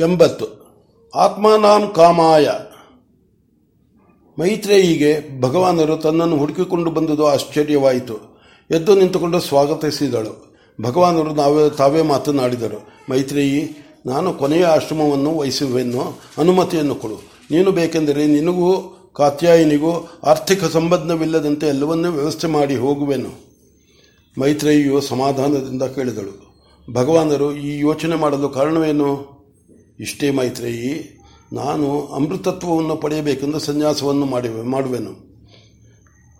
ಎಂಬತ್ತು. ಆತ್ಮಾನಾಂ ಕಾಮಾಯ. ಮೈತ್ರೇಯಿಗೆ ಭಗವಾನರು ತನ್ನನ್ನು ಹುಡುಕಿಕೊಂಡು ಬಂದುದು ಆಶ್ಚರ್ಯವಾಯಿತು. ಎದ್ದು ನಿಂತುಕೊಂಡು ಸ್ವಾಗತಿಸಿದಳು. ಭಗವಾನರು ನಾವೇ, ತಾವೇ ಮಾತನಾಡಿದರು. ಮೈತ್ರೇಯಿ, ನಾನು ಕೊನೆಯ ಆಶ್ರಮವನ್ನು ವಹಿಸುವೆನ್ನು ಅನುಮತಿಯನ್ನು ಕೊಡು. ನೀನು ಬೇಕೆಂದರೆ ನಿನಗೂ, ಕಾತ್ಯಾಯಿನಿಗೂ ಆರ್ಥಿಕ ಸಂಬಂಧವಿಲ್ಲದಂತೆ ಎಲ್ಲವನ್ನೂ ವ್ಯವಸ್ಥೆ ಮಾಡಿ ಹೋಗುವೆನು. ಮೈತ್ರೇಯಿಯು ಸಮಾಧಾನದಿಂದ ಕೇಳಿದಳು. ಭಗವಾನರು ಈ ಯೋಚನೆ ಮಾಡಲು ಕಾರಣವೇನು? ಇಷ್ಟೇ ಮೈತ್ರೇಯಿ, ನಾನು ಅಮೃತತ್ವವನ್ನು ಪಡೆಯಬೇಕೆಂದು ಸನ್ಯಾಸವನ್ನು ಮಾಡಿ ಮಾಡುವೆನು.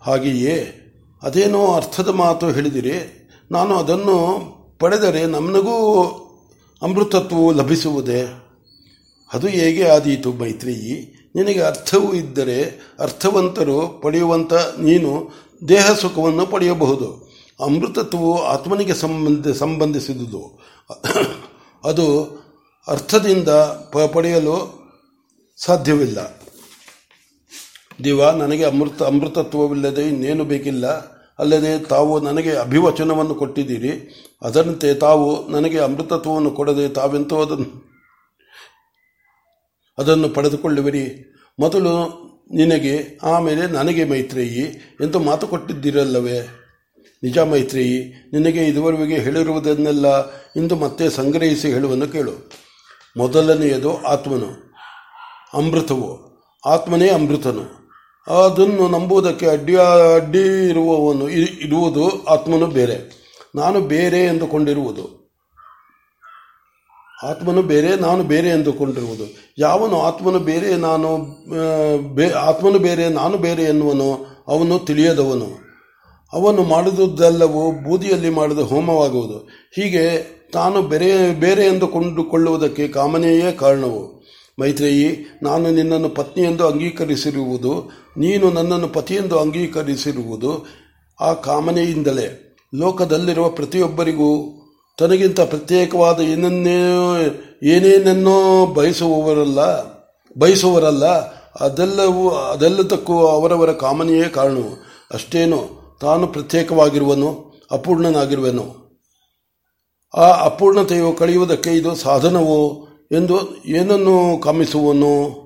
ಹಾಗೆಯೇ ಅದೇನೋ ಅರ್ಥದ ಮಾತು ಹೇಳಿದಿರಿ, ನಾನು ಅದನ್ನು ಪಡೆದರೆ ನಮಗೂ ಅಮೃತತ್ವವು ಲಭಿಸುವುದೇ? ಅದು ಹೇಗೆ ಆದೀತು ಮೈತ್ರೇಯಿ? ನಿನಗೆ ಅರ್ಥವೂ ಇದ್ದರೆ ಅರ್ಥವಂತರು ಪಡೆಯುವಂಥ ನೀನು ದೇಹ ಸುಖವನ್ನು ಪಡೆಯಬಹುದು. ಅಮೃತತ್ವವು ಆತ್ಮನಿಗೆ ಸಂಬಂಧ ಸಂಬಂಧಿಸಿದುದು. ಅದು ಅರ್ಥದಿಂದ ಪ ಪಡೆಯಲು ಸಾಧ್ಯವಿಲ್ಲ. ದಿವ, ನನಗೆ ಅಮೃತ ಅಮೃತತ್ವವಿಲ್ಲದೆ ಇನ್ನೇನು ಬೇಕಿಲ್ಲ. ಅಲ್ಲದೆ ತಾವು ನನಗೆ ಅಭಿವಚನವನ್ನು ಕೊಟ್ಟಿದ್ದೀರಿ. ಅದರಂತೆ ತಾವು ನನಗೆ ಅಮೃತತ್ವವನ್ನು ಕೊಡದೆ ತಾವೆಂತೂ ಅದನ್ನು ಅದನ್ನು ಪಡೆದುಕೊಳ್ಳುವಿರಿ. ಮೊದಲು ನಿನಗೆ, ಆಮೇಲೆ ನನಗೆ ಮೈತ್ರೇಯಿ ಎಂದು ಮಾತು ಕೊಟ್ಟಿದ್ದೀರಲ್ಲವೇ? ನಿಜ ಮೈತ್ರೇಯಿ, ನಿನಗೆ ಇದುವರೆಗೆ ಹೇಳಿರುವುದನ್ನೆಲ್ಲ ಇಂದು ಮತ್ತೆ ಸಂಗ್ರಹಿಸಿ ಹೇಳುವನ್ನು ಕೇಳು. ಮೊದಲನೆಯದು ಆತ್ಮನು. ಅಮೃತವು. ಆತ್ಮನೇ ಅಮೃತನು. ಅದನ್ನು ನಂಬುವುದಕ್ಕೆ ಅಡ್ಡಿ ಅಡ್ಡಿ ಇರುವವನು ಇರುವುದು ಆತ್ಮನು ಬೇರೆ. ನಾನು ಬೇರೆ ಎಂದುಕೊಂಡಿರುವುದು. ಆತ್ಮನು ಬೇರೆ, ನಾನು ಬೇರೆ ಎಂದುಕೊಂಡಿರುವುದು. ಯಾವನು ಆತ್ಮನು ಬೇರೆ, ನಾನು ಆತ್ಮನು ಬೇರೆ, ನಾನು ಬೇರೆ ಎನ್ನುವನು, ಅವನು ತಿಳಿಯದವನು. ಅವನು ಮಾಡಿದುದೆಲ್ಲವೂ ಬೂದಿಯಲ್ಲಿ ಮಾಡಿದ ಹೋಮವಾಗುವುದು. ಹೀಗೆ ತಾನು ಬೇರೆ ಬೇರೆ ಎಂದು ಕೊಂಡುಕೊಳ್ಳುವುದಕ್ಕೆ ಕಾಮನೆಯೇ ಕಾರಣವು. ಮೈತ್ರೇಯಿ, ನಾನು ನಿನ್ನನ್ನು ಪತ್ನಿ ಎಂದು ಅಂಗೀಕರಿಸಿರುವುದು, ನೀನು ನನ್ನನ್ನು ಪತಿಯೆಂದು ಅಂಗೀಕರಿಸಿರುವುದು ಆ ಕಾಮನೆಯಿಂದಲೇ. ಲೋಕದಲ್ಲಿರುವ ಪ್ರತಿಯೊಬ್ಬರಿಗೂ ತನಗಿಂತ ಪ್ರತ್ಯೇಕವಾದ ಏನನ್ನೇ, ಏನೇನನ್ನೋ ಬಯಸುವವರಲ್ಲ ಬಯಸುವವರಲ್ಲ ಅದೆಲ್ಲವೂ, ಅದೆಲ್ಲದಕ್ಕೂ ಅವರವರ ಕಾಮನೆಯೇ ಕಾರಣವು. ಅಷ್ಟೇನು, ತಾನು ಪ್ರತ್ಯೇಕವಾಗಿರುವನು, ಅಪೂರ್ಣನಾಗಿರುವೆನು. ಆ ಅಪೂರ್ಣತೆಯು ಕಳೆಯುವುದಕ್ಕೆ ಇದು ಸಾಧನವೋ ಎಂದು ಏನನ್ನು ಕಾಮಿಸುವನು?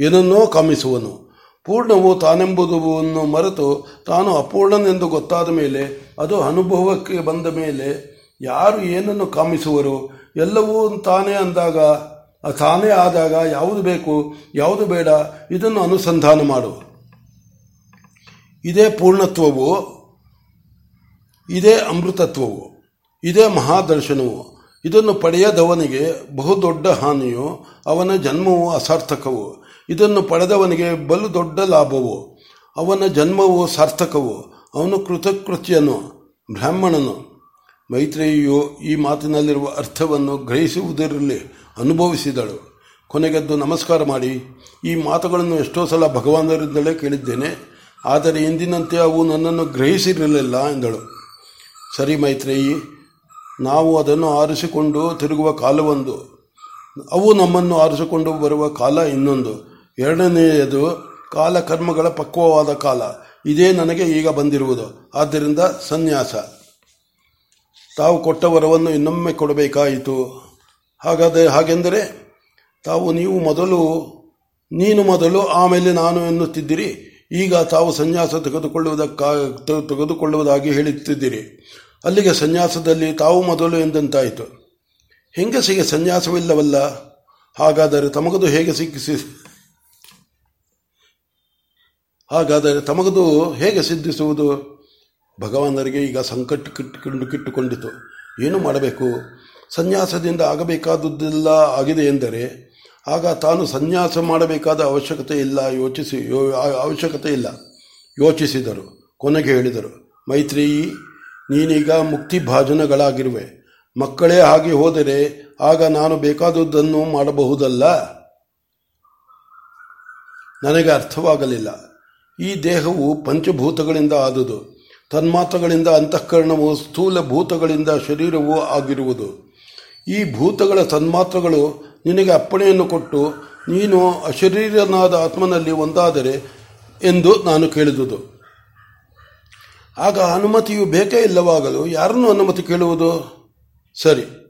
ಏನನ್ನೋ ಕಾಮಿಸುವನು. ಪೂರ್ಣವು ತಾನೆಂಬುದನ್ನು ಮರೆತು ತಾನು ಅಪೂರ್ಣನೆಂದು ಗೊತ್ತಾದ ಮೇಲೆ, ಅದು ಅನುಭವಕ್ಕೆ ಬಂದ ಮೇಲೆ ಯಾರು ಏನನ್ನು ಕಾಮಿಸುವರು? ಎಲ್ಲವೂ ತಾನೇ ಅಂದಾಗ, ತಾನೇ ಆದಾಗ ಯಾವುದು ಬೇಕು, ಯಾವುದು ಬೇಡ, ಇದನ್ನು ಅನುಸಂಧಾನ ಮಾಡು. ಇದೇ ಪೂರ್ಣತ್ವವು, ಇದೇ ಅಮೃತತ್ವವು. ಇದೇ ಮಹಾದರ್ಶನವು. ಇದನ್ನು ಪಡೆಯದವನಿಗೆ ಬಹುದೊಡ್ಡ ಹಾನಿಯು, ಅವನ ಜನ್ಮವು ಅಸಾರ್ಥಕವು. ಇದನ್ನು ಪಡೆದವನಿಗೆ ಬಲು ದೊಡ್ಡ ಲಾಭವು. ಅವನ ಜನ್ಮವು ಸಾರ್ಥಕವು. ಅವನು ಕೃತಕೃತ್ಯನು, ಬ್ರಾಹ್ಮಣನು. ಮೈತ್ರಿಯು ಈ ಮಾತಿನಲ್ಲಿರುವ ಅರ್ಥವನ್ನು ಗ್ರಹಿಸುವುದರಲ್ಲಿ ಅನುಭವಿಸಿದಳು. ಕೊನೆಗೆದ್ದು ನಮಸ್ಕಾರ ಮಾಡಿ. ಈ ಮಾತುಗಳನ್ನು ಎಷ್ಟೋ ಸಲ ಭಗವಾನರಿಂದಲೇ ಕೇಳಿದ್ದೇನೆ. ಆದರೆ ಎಂದಿನಂತೆ ಅವು ನನ್ನನ್ನು ಗ್ರಹಿಸಿರಲಿಲ್ಲ ಎಂದಳು. ಸರಿ ಮೈತ್ರೇಯಿ ನಾವು ಅದನ್ನು ಆರಿಸಿಕೊಂಡು ತಿರುಗುವ ಕಾಲವೊಂದು. ಅವು ನಮ್ಮನ್ನು ಆರಿಸಿಕೊಂಡು ಬರುವ ಕಾಲ ಇನ್ನೊಂದು. ಎರಡನೆಯದು ಕಾಲ ಕರ್ಮಗಳ ಪಕ್ವವಾದ ಕಾಲ. ಇದೇ ನನಗೆ ಈಗ ಬಂದಿರುವುದು. ಆದ್ದರಿಂದ ಸನ್ಯಾಸ. ತಾವು ಕೊಟ್ಟ ವರವನ್ನು ಇನ್ನೊಮ್ಮೆ ಕೊಡಬೇಕಾಯಿತು. ಹಾಗಾದ, ಹಾಗೆಂದರೆ ತಾವು ನೀವು ಮೊದಲು, ನೀನು ಮೊದಲು ಆಮೇಲೆ ನಾನು ಎನ್ನುತ್ತಿದ್ದೀರಿ. ಈಗ ತಾವು ಸನ್ಯಾಸ ತೆಗೆದುಕೊಳ್ಳುವುದಕ್ಕಾಗಿ, ತೆಗೆದುಕೊಳ್ಳುವುದಾಗಿ ಹೇಳುತ್ತಿದ್ದೀರಿ. ಅಲ್ಲಿಗೆ ಸನ್ಯಾಸದಲ್ಲಿ ತಾವು ಮೊದಲು ಎಂದಂತಾಯಿತು. ಹೆಂಗಸಿಗೆ ಸನ್ಯಾಸವಿಲ್ಲವಲ್ಲ? ಹಾಗಾದರೆ ತಮಗದು ಹೇಗೆ ಸಿಕ್ಕಿಸಿ? ಹಾಗಾದರೆ ತಮಗದು ಹೇಗೆ ಸಿದ್ಧಿಸುವುದು? ಭಗವಾನರಿಗೆ ಈಗ ಸಂಕಟ ಕಿಟ್ಟುಕೊಂಡು ಕಿಟ್ಟುಕೊಂಡಿತು. ಏನು ಮಾಡಬೇಕು? ಸನ್ಯಾಸದಿಂದ ಆಗಬೇಕಾದದ್ದೆಲ್ಲ ಆಗಿದೆ ಎಂದರೆ, ಆಗ ತಾನು ಸನ್ಯಾಸ ಮಾಡಬೇಕಾದ ಅವಶ್ಯಕತೆ ಇಲ್ಲ ಯೋಚಿಸಿ ಅವಶ್ಯಕತೆ ಇಲ್ಲ. ಯೋಚಿಸಿದರು. ಕೊನೆಗೆ ಹೇಳಿದರು. ಮೈತ್ರೇಯಿ ನೀನೀಗ ಮುಕ್ತಿ ಭಾಜನಗಳಾಗಿರುವೆ ಮಕ್ಕಳೇ ಆಗಿ ಹೋದರೆ ಆಗ ನಾನು ಬೇಕಾದುದನ್ನು ಮಾಡಬಹುದಲ್ಲ? ನನಗೆ ಅರ್ಥವಾಗಲಿಲ್ಲ. ಈ ದೇಹವು ಪಂಚಭೂತಗಳಿಂದ ಆದುದು. ತನ್ಮಾತ್ರಗಳಿಂದ ಅಂತಃಕರಣವು ಸ್ಥೂಲ ಭೂತಗಳಿಂದ ಶರೀರವೂ ಆಗಿರುವುದು. ಈ ಭೂತಗಳ ತನ್ಮಾತ್ರಗಳು ನಿನಗೆ ಅಪ್ಪಣೆಯನ್ನು ಕೊಟ್ಟು ನೀನು ಅಶರೀರನಾದ ಆತ್ಮನಲ್ಲಿ ಒಂದಾದರೆ ಎಂದು ನಾನು ಕೇಳಿದುದು. ಆಗ ಅನುಮತಿಯು ಬೇಕೇ ಇಲ್ಲವಾಗಲು ಯಾರನ್ನು ಅನುಮತಿ ಕೇಳುವುದು? ಸರಿ.